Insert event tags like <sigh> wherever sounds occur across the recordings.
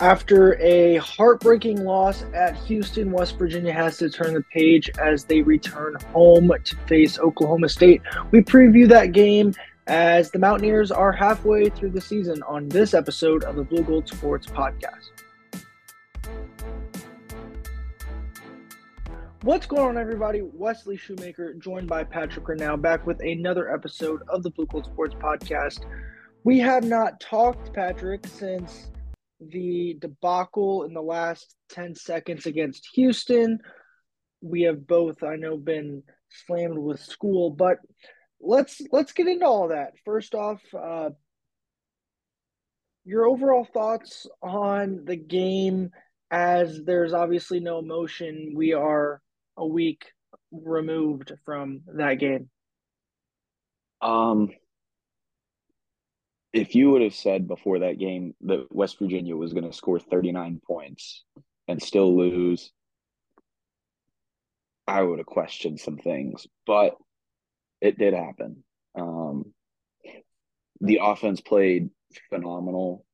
After a heartbreaking loss at Houston, West Virginia has to turn the page as they return home to face Oklahoma State. We preview that game as the Mountaineers are halfway through the season on this episode of the Blue Gold Sports Podcast. What's going on, everybody? Wesley Shoemaker, joined by Patrick Reneau, back with another episode of the Blue Gold Sports Podcast. We have not talked, Patrick, since the debacle in the last 10 seconds against Houston. We have both, I know, been slammed with school, but let's let's get into all that. First off, uh, your overall thoughts on the game as there's obviously no emotion. We are a week removed from that game. Um if you would have said before that game that West Virginia was going to score 39 points and still lose, I would have questioned some things, but it did happen. Um, the offense played phenomenal.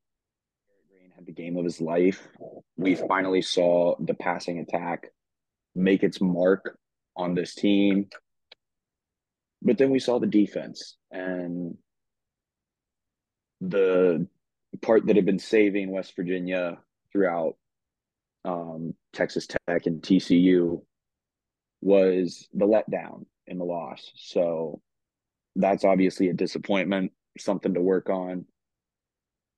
Greene had the game of his life. We finally saw the passing attack make its mark on this team. But then we saw the defense and the part that had been saving West Virginia throughout um, Texas Tech and TCU was the letdown in the loss. So that's obviously a disappointment, something to work on.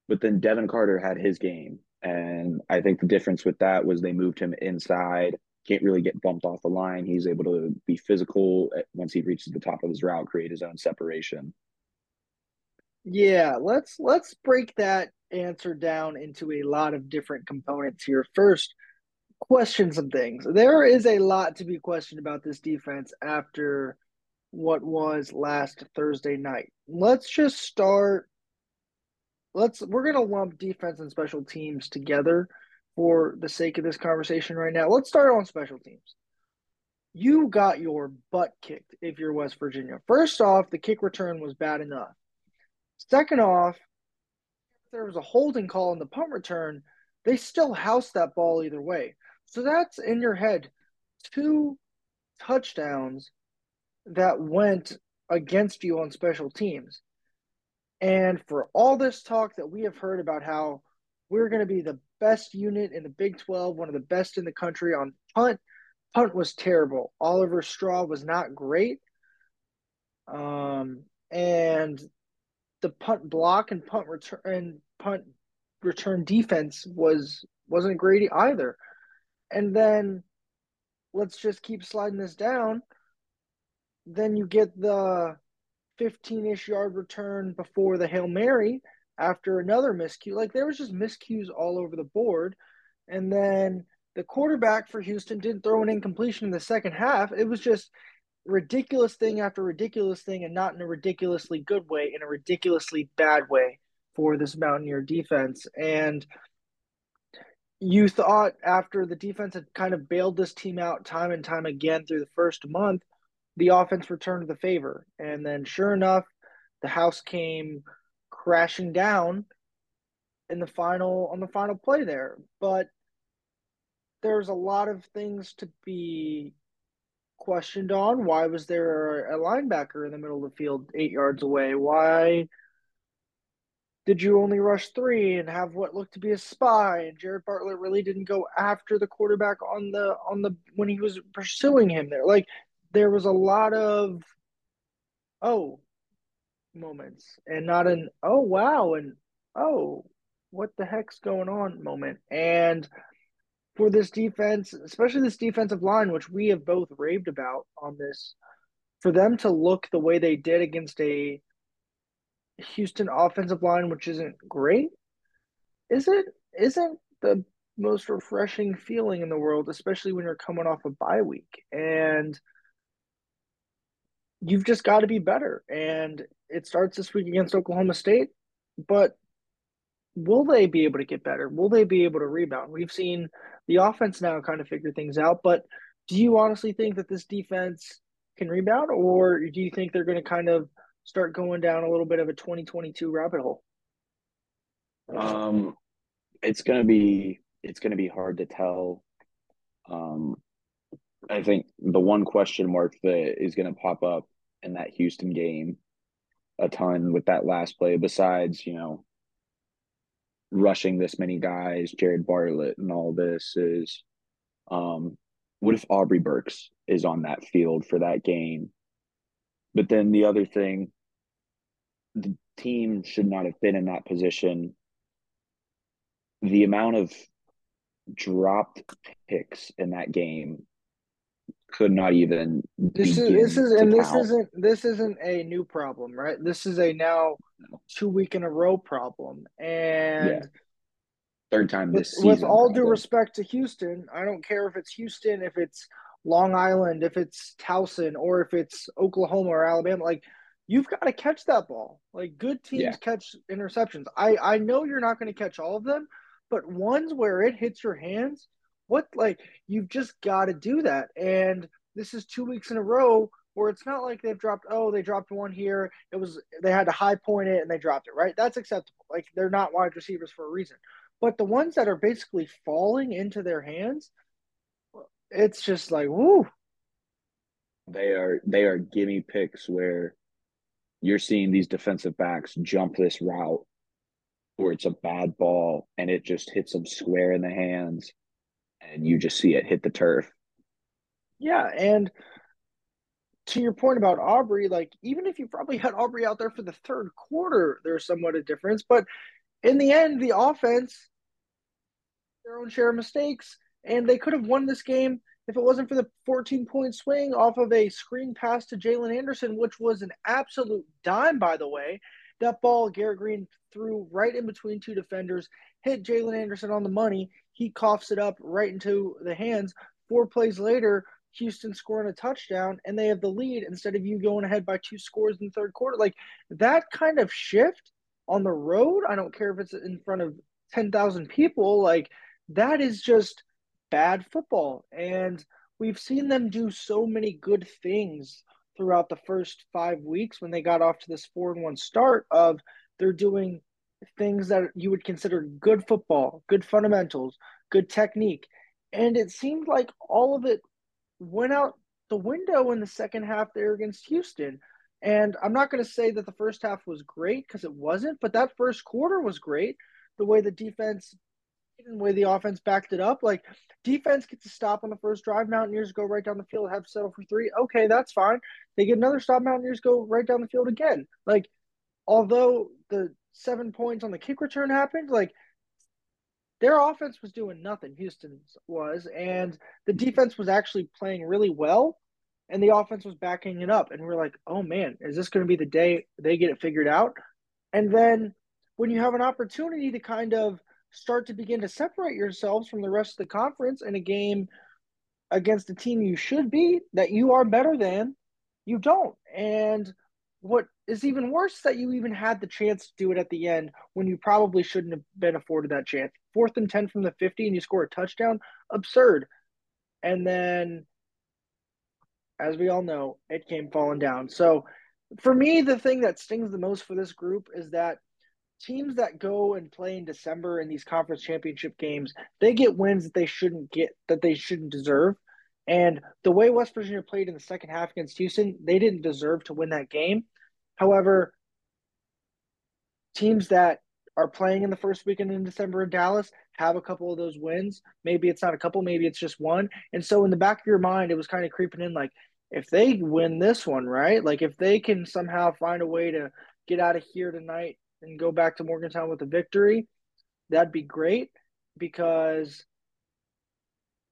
But then Devin Carter had his game. And I think the difference with that was they moved him inside. Can't really get bumped off the line. He's able to be physical once he reaches the top of his route, create his own separation. Yeah, let's let's break that answer down into a lot of different components here. First, question some things. There is a lot to be questioned about this defense after what was last Thursday night. Let's just start let's we're going to lump defense and special teams together for the sake of this conversation right now. Let's start on special teams. You got your butt kicked if you're West Virginia. First off, the kick return was bad enough. Second off, if there was a holding call in the punt return, they still house that ball either way. So that's in your head. Two touchdowns that went against you on special teams. And for all this talk that we have heard about how we're going to be the best unit in the Big 12, one of the best in the country on punt, punt was terrible. Oliver Straw was not great. Um, and the punt block and punt return and punt return defense was wasn't great either. And then let's just keep sliding this down. Then you get the 15-ish yard return before the Hail Mary after another miscue. Like there was just miscues all over the board. And then the quarterback for Houston didn't throw an incompletion in the second half. It was just ridiculous thing after ridiculous thing and not in a ridiculously good way, in a ridiculously bad way for this Mountaineer defense. And you thought after the defense had kind of bailed this team out time and time again through the first month, the offense returned the favor. And then sure enough, the house came crashing down in the final on the final play there. But there's a lot of things to be questioned on. Why was there a linebacker in the middle of the field eight yards away? Why did you only rush three and have what looked to be a spy? And Jared Bartlett really didn't go after the quarterback on the on the when he was pursuing him there. Like there was a lot of oh moments and not an oh wow and oh what the heck's going on moment. And for this defense, especially this defensive line, which we have both raved about on this, for them to look the way they did against a Houston offensive line, which isn't great, is it isn't the most refreshing feeling in the world, especially when you're coming off a bye week. And you've just got to be better. And it starts this week against Oklahoma State, but will they be able to get better? Will they be able to rebound? We've seen the offense now kind of figure things out, but do you honestly think that this defense can rebound, or do you think they're going to kind of start going down a little bit of a 2022 rabbit hole? Um, it's gonna be it's gonna be hard to tell. Um, I think the one question mark that is gonna pop up in that Houston game a ton with that last play, besides you know rushing this many guys, Jared Bartlett, and all this is, um, what if Aubrey Burks is on that field for that game? But then the other thing, the team should not have been in that position. The amount of dropped picks in that game could not even this is this is and this isn't this isn't a new problem right this is a now two week in a row problem and yeah. third time with, this season with all probably. due respect to houston i don't care if it's houston if it's long island if it's towson or if it's oklahoma or alabama like you've got to catch that ball like good teams yeah. catch interceptions i i know you're not going to catch all of them but ones where it hits your hands what like you've just got to do that. And this is two weeks in a row where it's not like they've dropped. Oh, they dropped one here. It was they had to high point it and they dropped it. Right? That's acceptable. Like they're not wide receivers for a reason. But the ones that are basically falling into their hands, it's just like whoo. They are they are gimme picks where you're seeing these defensive backs jump this route where it's a bad ball and it just hits them square in the hands and you just see it hit the turf. Yeah, and to your point about Aubrey, like even if you probably had Aubrey out there for the third quarter, there's somewhat a difference. But in the end, the offense, their own share of mistakes, and they could have won this game if it wasn't for the 14 point swing off of a screen pass to Jaylen Anderson, which was an absolute dime, by the way. That ball, Garrett Greene threw right in between two defenders, hit Jaylen Anderson on the money. He coughs it up right into the hands. Four plays later, Houston scoring a touchdown and they have the lead instead of you going ahead by two scores in the third quarter. Like that kind of shift on the road, I don't care if it's in front of 10,000 people, like that is just bad football. And we've seen them do so many good things throughout the first five weeks when they got off to this four and one start of they're doing things that you would consider good football, good fundamentals, good technique. And it seemed like all of it went out the window in the second half there against Houston. And I'm not going to say that the first half was great because it wasn't, but that first quarter was great. The way the defense, the way the offense backed it up, like defense gets a stop on the first drive. Mountaineers go right down the field, have to settle for three. Okay, that's fine. They get another stop. Mountaineers go right down the field again. Like, although the seven points on the kick return happened, like their offense was doing nothing. Houston's was, and the defense was actually playing really well, and the offense was backing it up. And we're like, oh man, is this going to be the day they get it figured out? And then when you have an opportunity to kind of start to begin to separate yourselves from the rest of the conference in a game against a team you should be that you are better than, you don't. And what is even worse that you even had the chance to do it at the end when you probably shouldn't have been afforded that chance. Fourth and 10 from the 50 and you score a touchdown. Absurd. And then, as we all know, it came falling down. So, for me, the thing that stings the most for this group is that teams that go and play in December in these conference championship games, they get wins that they shouldn't get, that they shouldn't deserve. And the way West Virginia played in the second half against Houston, they didn't deserve to win that game. However, teams that are playing in the first weekend in December in Dallas have a couple of those wins. Maybe it's not a couple, maybe it's just one. And so in the back of your mind, it was kind of creeping in like, if they win this one, right? Like if they can somehow find a way to get out of here tonight and go back to Morgantown with a victory, that'd be great because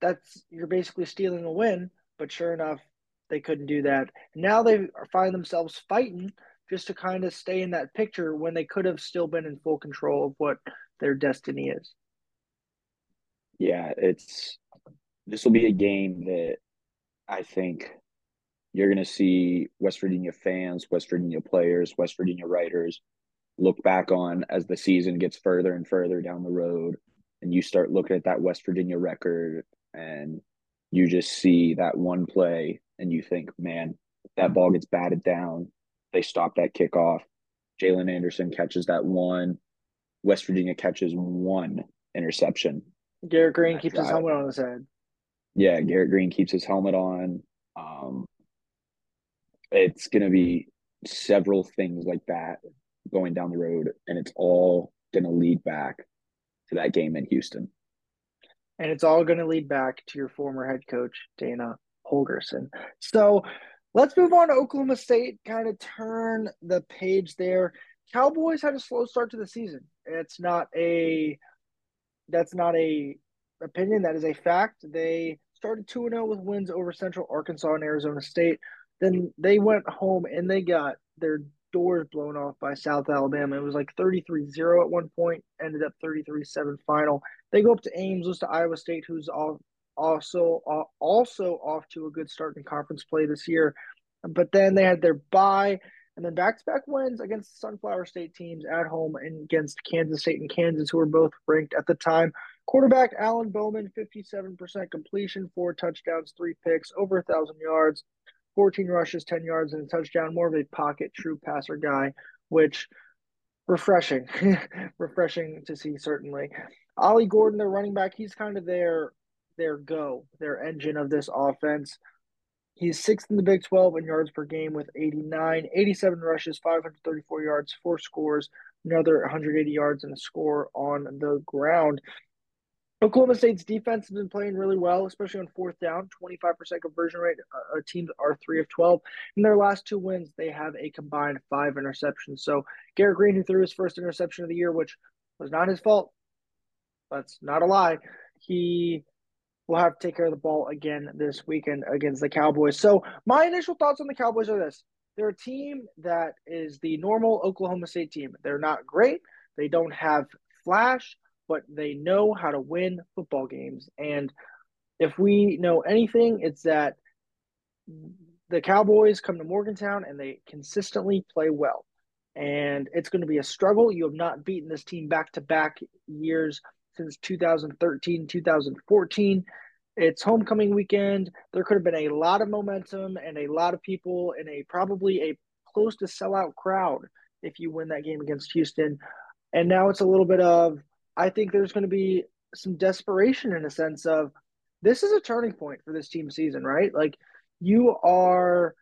that's you're basically stealing a win. But sure enough, they couldn't do that. Now they find themselves fighting just to kind of stay in that picture when they could have still been in full control of what their destiny is. Yeah, it's this will be a game that I think you're going to see West Virginia fans, West Virginia players, West Virginia writers look back on as the season gets further and further down the road and you start looking at that West Virginia record and you just see that one play and you think, man, that ball gets batted down, they stop that kickoff. Jaylen Anderson catches that one. West Virginia catches one interception. Garrett Greene keeps drive. his helmet on his head. Yeah, Garrett Greene keeps his helmet on. Um, it's going to be several things like that going down the road, and it's all going to lead back to that game in Houston. And it's all going to lead back to your former head coach, Dana Holgorsen. So let's move on to Oklahoma State, kind of turn the page there. Cowboys had a slow start to the season. It's not a that's not a opinion, that is a fact. They started 2 0 with wins over Central Arkansas and Arizona State. Then they went home and they got their doors blown off by South Alabama. It was like 33 0 at one point, ended up 33 7 final. They go up to Ames, lose to Iowa State, who's all, also uh, also off to a good start in conference play this year. But then they had their bye and then back to back wins against Sunflower State teams at home and against Kansas State and Kansas, who were both ranked at the time. Quarterback Alan Bowman, 57% completion, four touchdowns, three picks, over a 1,000 yards, 14 rushes, 10 yards, and a touchdown. More of a pocket true passer guy, which refreshing, <laughs> refreshing to see, certainly. Ollie Gordon, their running back, he's kind of their their go, their engine of this offense. He's sixth in the Big 12 in yards per game with 89, 87 rushes, 534 yards, four scores, another 180 yards, and a score on the ground. Oklahoma State's defense has been playing really well, especially on fourth down. 25% conversion rate. Uh, teams are three of 12. In their last two wins, they have a combined five interceptions. So Garrett Greene, who threw his first interception of the year, which was not his fault, that's not a lie. He will have to take care of the ball again this weekend against the Cowboys. So my initial thoughts on the Cowboys are this. They're a team that is the normal Oklahoma State team. They're not great. They don't have flash, but they know how to win football games. And if we know anything, it's that the Cowboys come to Morgantown and they consistently play well. And it's going to be a struggle. You have not beaten this team back to back years since 2013, 2014. It's homecoming weekend. There could have been a lot of momentum and a lot of people in a probably a close to sellout crowd if you win that game against Houston. And now it's a little bit of I think there's going to be some desperation in a sense of this is a turning point for this team season, right? Like you are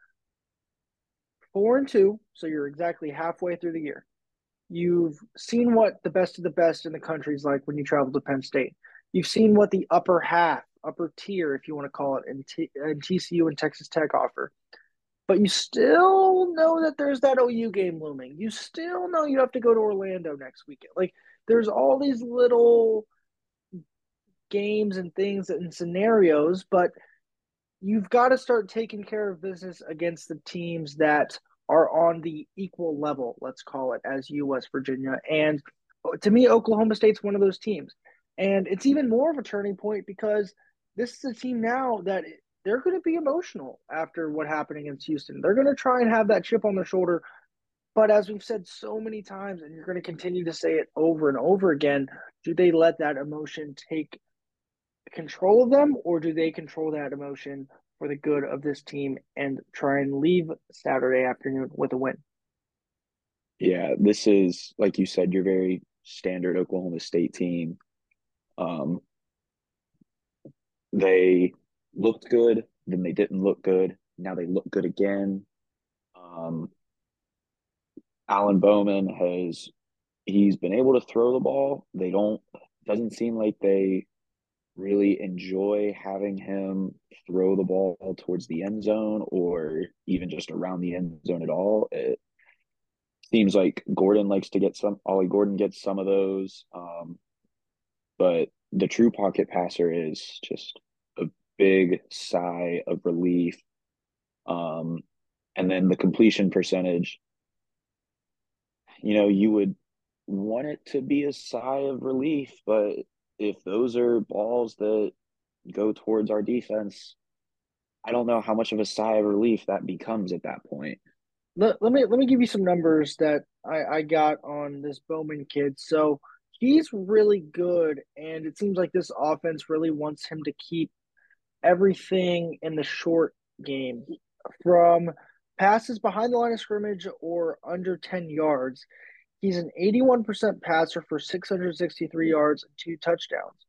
four and two, so you're exactly halfway through the year. You've seen what the best of the best in the country is like when you travel to Penn State. You've seen what the upper half, upper tier, if you want to call it, in, T- in TCU and Texas Tech offer. But you still know that there's that OU game looming. You still know you have to go to Orlando next weekend. Like there's all these little games and things and scenarios, but you've got to start taking care of business against the teams that are on the equal level, let's call it, as West Virginia. And oh, to me, Oklahoma State's one of those teams. And it's even more of a turning point because this is a team now that they're going to be emotional after what happened against Houston. They're going to try and have that chip on their shoulder. But as we've said so many times, and you're going to continue to say it over and over again, do they let that emotion take control of them or do they control that emotion for the good of this team and try and leave Saturday afternoon with a win. Yeah, this is like you said, your very standard Oklahoma State team. Um, they looked good, then they didn't look good. Now they look good again. Um, Alan Bowman has he's been able to throw the ball. They don't doesn't seem like they really enjoy having him throw the ball towards the end zone or even just around the end zone at all. It seems like Gordon likes to get some, Ollie Gordon gets some of those. Um, but the true pocket passer is just a big sigh of relief. Um, and then the completion percentage, you know, you would want it to be a sigh of relief, but if those are balls that go towards our defense, I don't know how much of a sigh of relief that becomes at that point. Let, let me let me give you some numbers that I, I got on this Bowman kid. So he's really good, and it seems like this offense really wants him to keep everything in the short game from passes behind the line of scrimmage or under 10 yards He's an 81% passer for 663 yards and two touchdowns.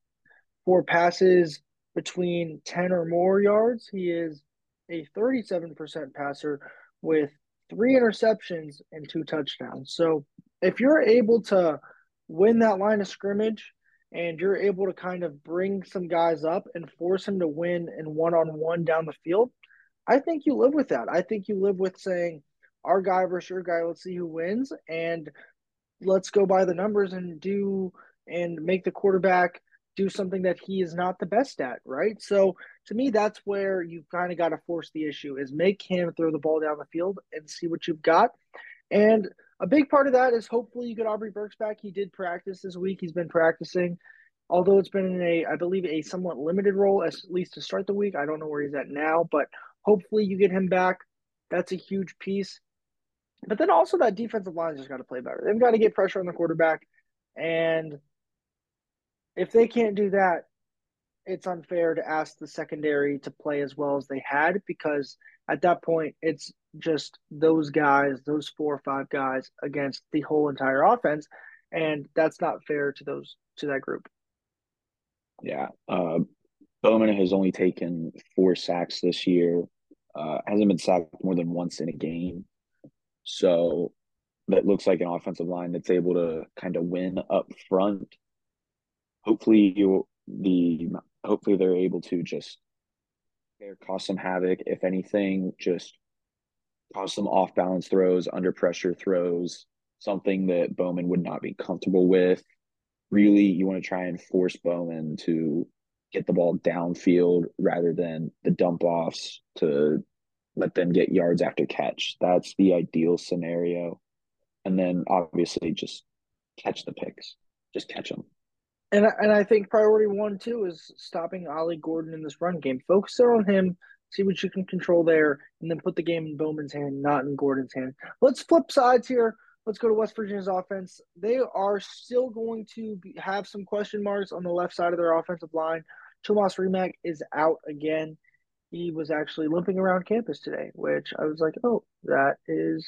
For passes between 10 or more yards, he is a 37% passer with three interceptions and two touchdowns. So if you're able to win that line of scrimmage and you're able to kind of bring some guys up and force them to win in one on one down the field, I think you live with that. I think you live with saying, our guy versus your guy, let's see who wins, and let's go by the numbers and do and make the quarterback do something that he is not the best at, right? So to me, that's where you've kind of got to force the issue is make him throw the ball down the field and see what you've got. And a big part of that is hopefully you get Aubrey Burks back. He did practice this week. He's been practicing, although it's been in a, I believe, a somewhat limited role, at least to start the week. I don't know where he's at now, but hopefully you get him back. That's a huge piece. But then also that defensive line just got to play better. They've got to get pressure on the quarterback. And if they can't do that, it's unfair to ask the secondary to play as well as they had because at that point it's just those guys, those four or five guys against the whole entire offense, and that's not fair to those to that group. Yeah, uh, Bowman has only taken four sacks this year. Uh, hasn't been sacked more than once in a game, so that looks like an offensive line that's able to kind of win up front hopefully you the hopefully they're able to just cause some havoc. If anything, just cause some off balance throws, under pressure throws, something that Bowman would not be comfortable with. Really, you want to try and force Bowman to get the ball downfield rather than the dump offs to let them get yards after catch. That's the ideal scenario. And then obviously just catch the picks, just catch them. And and I think priority one too is stopping Ollie Gordon in this run game. Focus on him, see what you can control there, and then put the game in Bowman's hand, not in Gordon's hand. Let's flip sides here. Let's go to West Virginia's offense. They are still going to be, have some question marks on the left side of their offensive line. Tomas Rimac is out again. He was actually limping around campus today, which I was like, oh, that is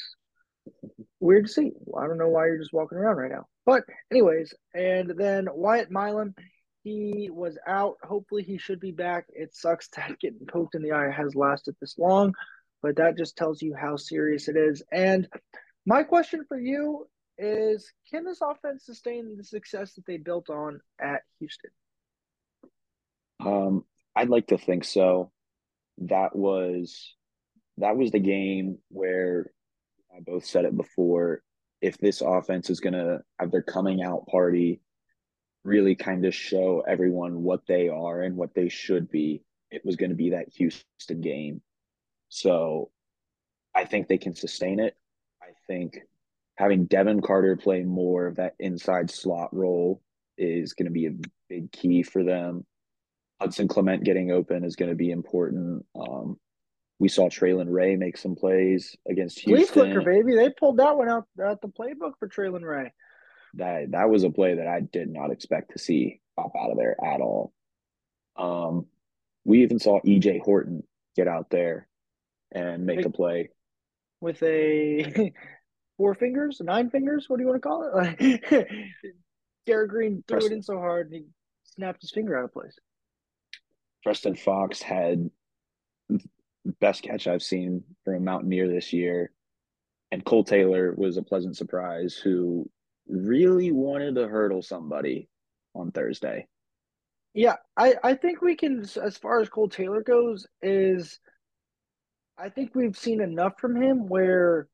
weird to see. I don't know why you're just walking around right now. But anyways, and then Wyatt Milum, he was out. Hopefully he should be back. It sucks <laughs> that getting poked in the eye has lasted this long, but that just tells you how serious it is. And my question for you is can this offense sustain the success that they built on at Houston? Um, I'd like to think so. That was that was the game where I both said it before. If this offense is going to have their coming out party, really kind of show everyone what they are and what they should be, it was going to be that Houston game. So I think they can sustain it. I think having Devin Carter play more of that inside slot role is going to be a big key for them. Hudson Clement getting open is going to be important. Um, we saw Traylon Ray make some plays against Houston. Flea flicker, baby. They pulled that one out out the playbook for Traylon Ray. That that was a play that I did not expect to see pop out of there at all. Um, we even saw EJ Horton get out there and make a play with a <laughs> four fingers, nine fingers. What do you want to call it? <laughs> Garrett Greene threw it in so hard and he snapped his finger out of place. Preston Fox had best catch I've seen from a Mountaineer this year. And Cole Taylor was a pleasant surprise who really wanted to hurdle somebody on Thursday. Yeah, I, I think we can, as far as Cole Taylor goes, is I think we've seen enough from him where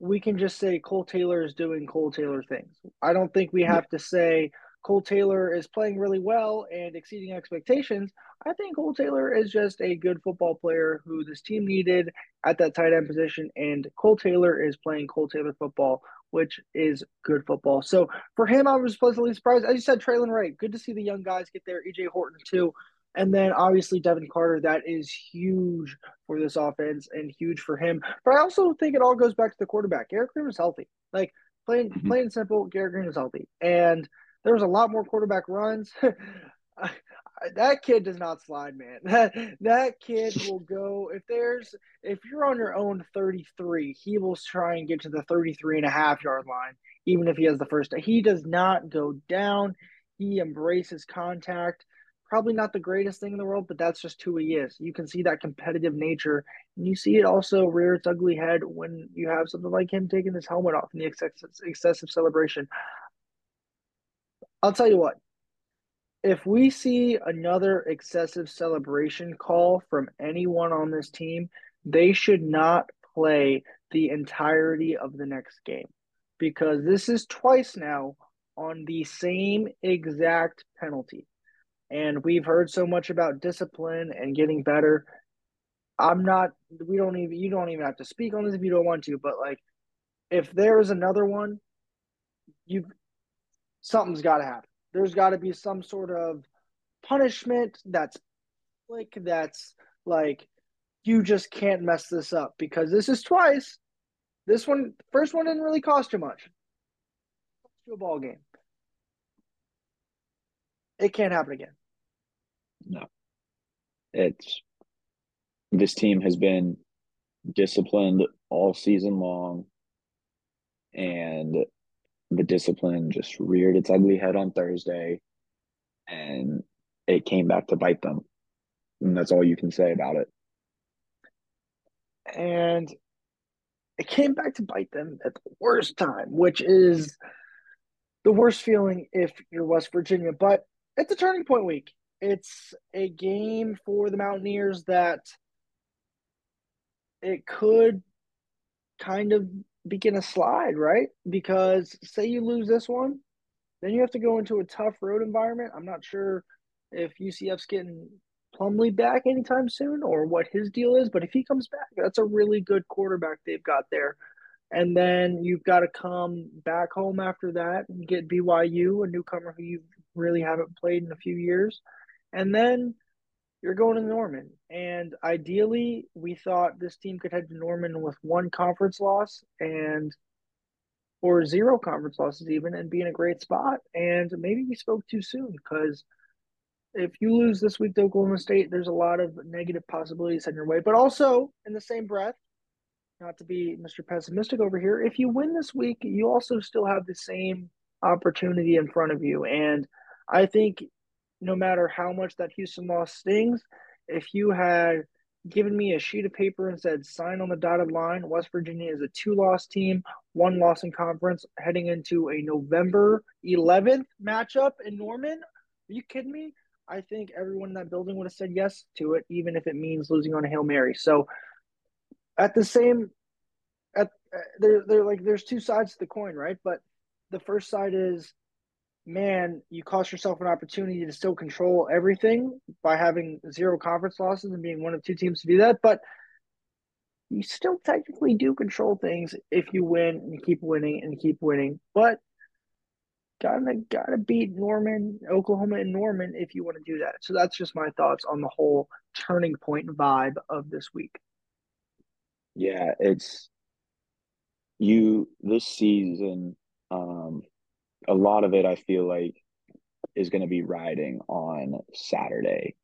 we can just say Cole Taylor is doing Cole Taylor things. I don't think we have to say Cole Taylor is playing really well and exceeding expectations. I think Cole Taylor is just a good football player who this team needed at that tight end position. And Cole Taylor is playing Cole Taylor football, which is good football. So for him, I was pleasantly surprised. As you said, Traylon Ray, good to see the young guys get there. EJ Horton, too. And then obviously Devin Carter, that is huge for this offense and huge for him. But I also think it all goes back to the quarterback. Garrett Greene was healthy. Like plain mm-hmm. plain and simple, Garrett Greene was healthy. And there was a lot more quarterback runs. <laughs> that kid does not slide, man. <laughs> That that kid will go if there's if you're on your own 33, he will try and get to the 33 and a half yard line, even if he has the first. He does not go down. He embraces contact. Probably not the greatest thing in the world, but that's just who he is. You can see that competitive nature, and you see it also rear its ugly head when you have something like him taking his helmet off in the excessive, excessive celebration. I'll tell you what, if we see another excessive celebration call from anyone on this team, they should not play the entirety of the next game because this is twice now on the same exact penalty. And we've heard so much about discipline and getting better. I'm not, we don't even, you don't even have to speak on this if you don't want to, but like, if there's another one, you, something's got to happen there's got to be some sort of punishment that's like that's like you just can't mess this up because this is twice. This one, first one didn't really cost you much. To a ball game, it can't happen again. No, it's this team has been disciplined all season long, and the discipline just reared its ugly head on Thursday and it came back to bite them. And that's all you can say about it. And it came back to bite them at the worst time, which is the worst feeling if you're West Virginia. But it's a turning point week. It's a game for the Mountaineers that it could kind of begin a slide, right? Because say you lose this one, then you have to go into a tough road environment. I'm not sure if UCF's getting Plumlee back anytime soon or what his deal is, but if he comes back, that's a really good quarterback they've got there. And then you've got to come back home after that and get BYU, a newcomer who you really haven't played in a few years. And then you're going to Norman. And ideally, we thought this team could head to Norman with one conference loss and or zero conference losses even and be in a great spot. And maybe we spoke too soon because if you lose this week to Oklahoma State, there's a lot of negative possibilities in your way. But also, in the same breath, not to be Mr. Pessimistic over here, if you win this week, you also still have the same opportunity in front of you. And I think no matter how much that Houston loss stings, if you had given me a sheet of paper and said sign on the dotted line, West Virginia is a two loss team, one loss in conference, heading into a November 11th matchup in Norman. Are you kidding me? I think everyone in that building would have said yes to it, even if it means losing on a Hail Mary. So at the same at uh, they're they're like there's two sides to the coin, right? But the first side is man, you cost yourself an opportunity to still control everything by having zero conference losses and being one of two teams to do that. But you still technically do control things if you win and you keep winning and keep winning. But gotta gotta beat Norman, Oklahoma, and Norman if you want to do that. So that's just my thoughts on the whole turning point vibe of this week. Yeah, it's you this season. Um, a lot of it I feel like is going to be riding on Saturday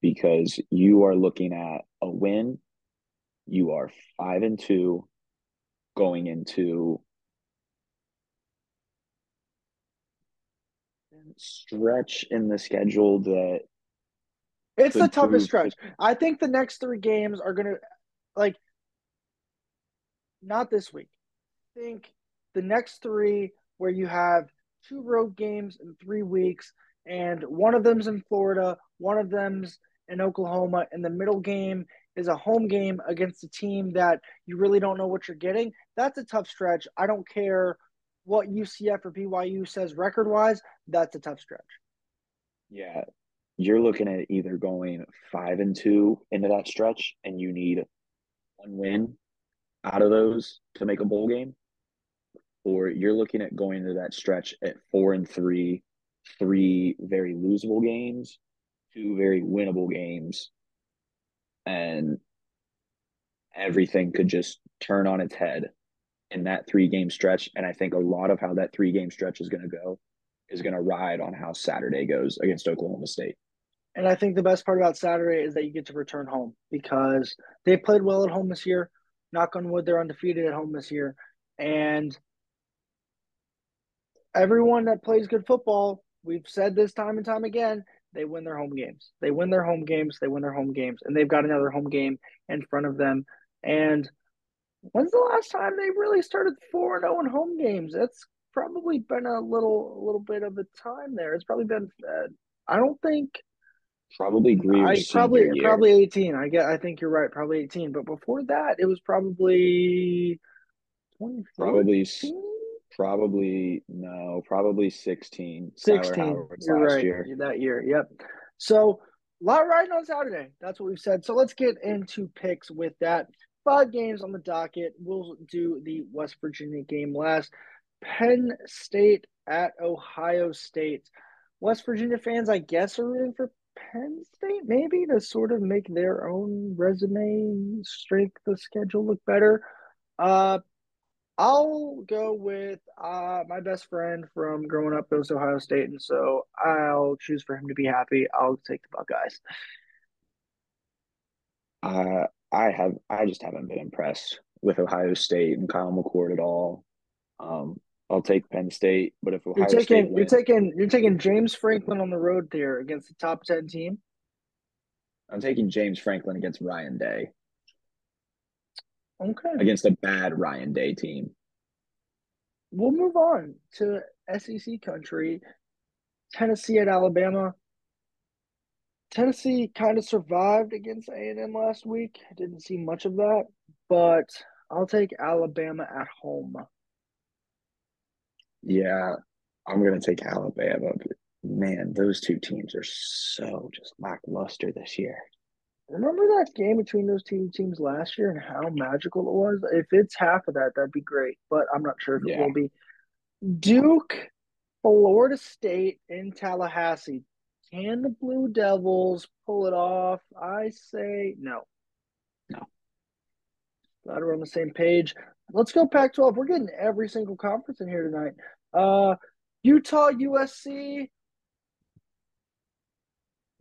because you are looking at a win. You are five and two going into stretch in the schedule that it's the toughest stretch. I think the next three games are gonna like not this week. I think the next three where you have two road games in three weeks, and one of them's in Florida, one of them's in Oklahoma, and the middle game is a home game against a team that you really don't know what you're getting. That's a tough stretch. I don't care what UCF or BYU says record wise, that's a tough stretch. Yeah. You're looking at either going five and two into that stretch, and you need one win out of those to make a bowl game, or you're looking at going into that stretch at four and three, three very losable games, two very winnable games, and everything could just turn on its head in that three game stretch. And I think a lot of how that three game stretch is going to go is going to ride on how Saturday goes against Oklahoma State. And I think the best part about Saturday is that you get to return home because they played well at home this year. Knock on wood, they're undefeated at home this year. And everyone that plays good football, we've said this time and time again, they win their home games. They win their home games. They win their home games. And they've got another home game in front of them. And when's the last time they really started 4 0 in home games? That's probably been a little a little bit of a time there. It's probably been uh, I don't think probably Greer's I probably year. probably 18. I get I think you're right, probably 18, but before that it was probably 20 probably probably no, probably 16. 16 you're right. Year. That year. Yep. So a lot riding on Saturday. That's what we've said. So let's get into picks with that. Five games on the docket. We'll do the West Virginia game last. Penn State at Ohio State. West Virginia fans, I guess, are rooting for Penn State, maybe to sort of make their own resume strength the schedule look better. Uh, I'll go with uh, my best friend from growing up goes to Ohio State, and so I'll choose for him to be happy. I'll take the Buckeyes. Uh, I have I just haven't been impressed with Ohio State and Kyle McCord at all. Um, I'll take Penn State, but if Ohio you're taking State wins, you're taking you're taking James Franklin on the road there against the top ten team. I'm taking James Franklin against Ryan Day. Okay. Against a bad Ryan Day team. We'll move on to SEC country. Tennessee at Alabama. Tennessee kind of survived against A&M last week. Didn't see much of that, but I'll take Alabama at home. Yeah, I'm gonna take Alabama. Man, those two teams are so just lackluster this year. Remember that game between those two teams last year and how magical it was? If it's half of that, that'd be great. But I'm not sure if yeah. it will be. Duke, Florida State in Tallahassee. Can the Blue Devils pull it off? I say no. No. Glad we're on the same page. Let's go Pac 12. We're getting every single conference in here tonight. Uh, Utah, USC.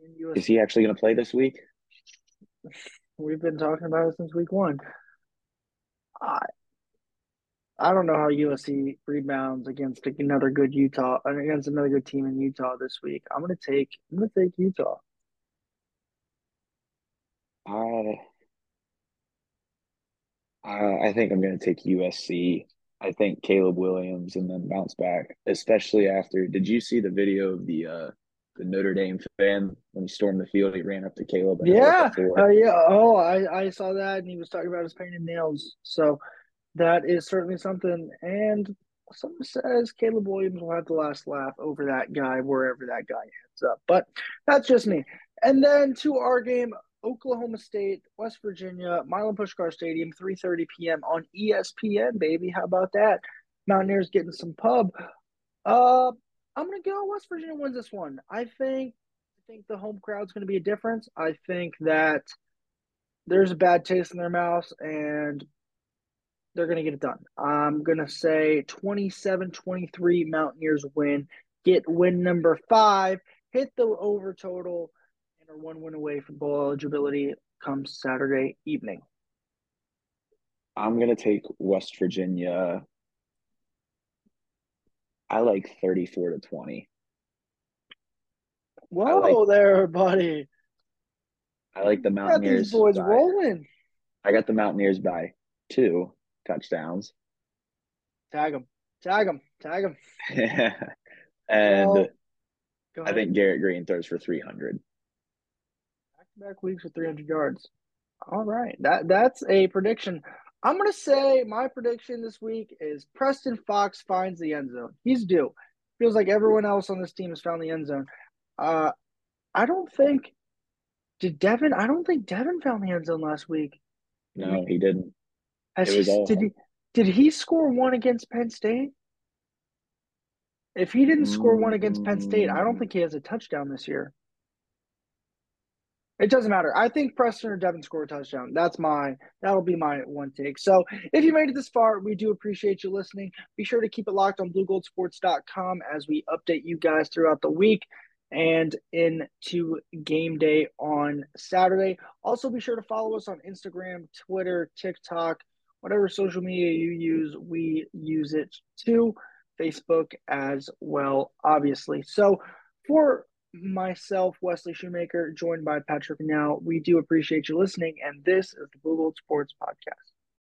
USC. Is he actually going to play this week? We've been talking about it since week one. I, I don't know how USC rebounds against another good Utah against another good team in Utah this week. I'm gonna take I'm gonna take Utah. I I think I'm to take USC. I think Caleb Williams and then bounce back, especially after. Did you see the video of the uh the Notre Dame fan when he stormed the field? He ran up to Caleb. yeah, uh, yeah. Oh, I I saw that, and he was talking about his painted nails. So that is certainly something. And something says Caleb Williams will have the last laugh over that guy wherever that guy ends up. But that's just me. And then to our game, Oklahoma State, West Virginia, Milan Puskar Stadium, 3:30 p.m. on ESPN, baby. How about that? Mountaineers getting some pub. Uh, I'm gonna go West Virginia wins this one. I think I think the home crowd's gonna be a difference. I think that there's a bad taste in their mouths and they're gonna get it done. I'm gonna say 27-23 Mountaineers win. Get win number five. Hit the over total and are one win away from bowl eligibility comes Saturday evening. I'm to take West Virginia. I like 34 to 20. Whoa like, there, buddy. I like the Mountaineers. these boys by, rolling. I got the Mountaineers by two touchdowns. Tag them. Tag them. Tag them. <laughs> and well, I think Garrett Greene throws for 300 back weeks with 300 yards. All right, that that's a prediction. I'm gonna say my prediction this week is Preston Fox finds the end zone. He's due. Feels like everyone else on this team has found the end zone. Uh, I don't think did Devin. I don't think Devin found the end zone last week. No, he didn't. Has he, all... Did he? Did he score one against Penn State? If he didn't score one against Penn State, I don't think he has a touchdown this year. It doesn't matter. I think Preston or Devin score a touchdown. That's my that'll be my one take. So if you made it this far, we do appreciate you listening. Be sure to keep it locked on bluegoldsports.com as we update you guys throughout the week. and into game day on Saturday. Also, be sure to follow us on Instagram, Twitter, TikTok, whatever social media you use, we use it too. Facebook as well, obviously. So, for myself, Wesley Shoemaker, joined by Patrick Now, we do appreciate you listening, and this is the Blue Gold Sports Podcast.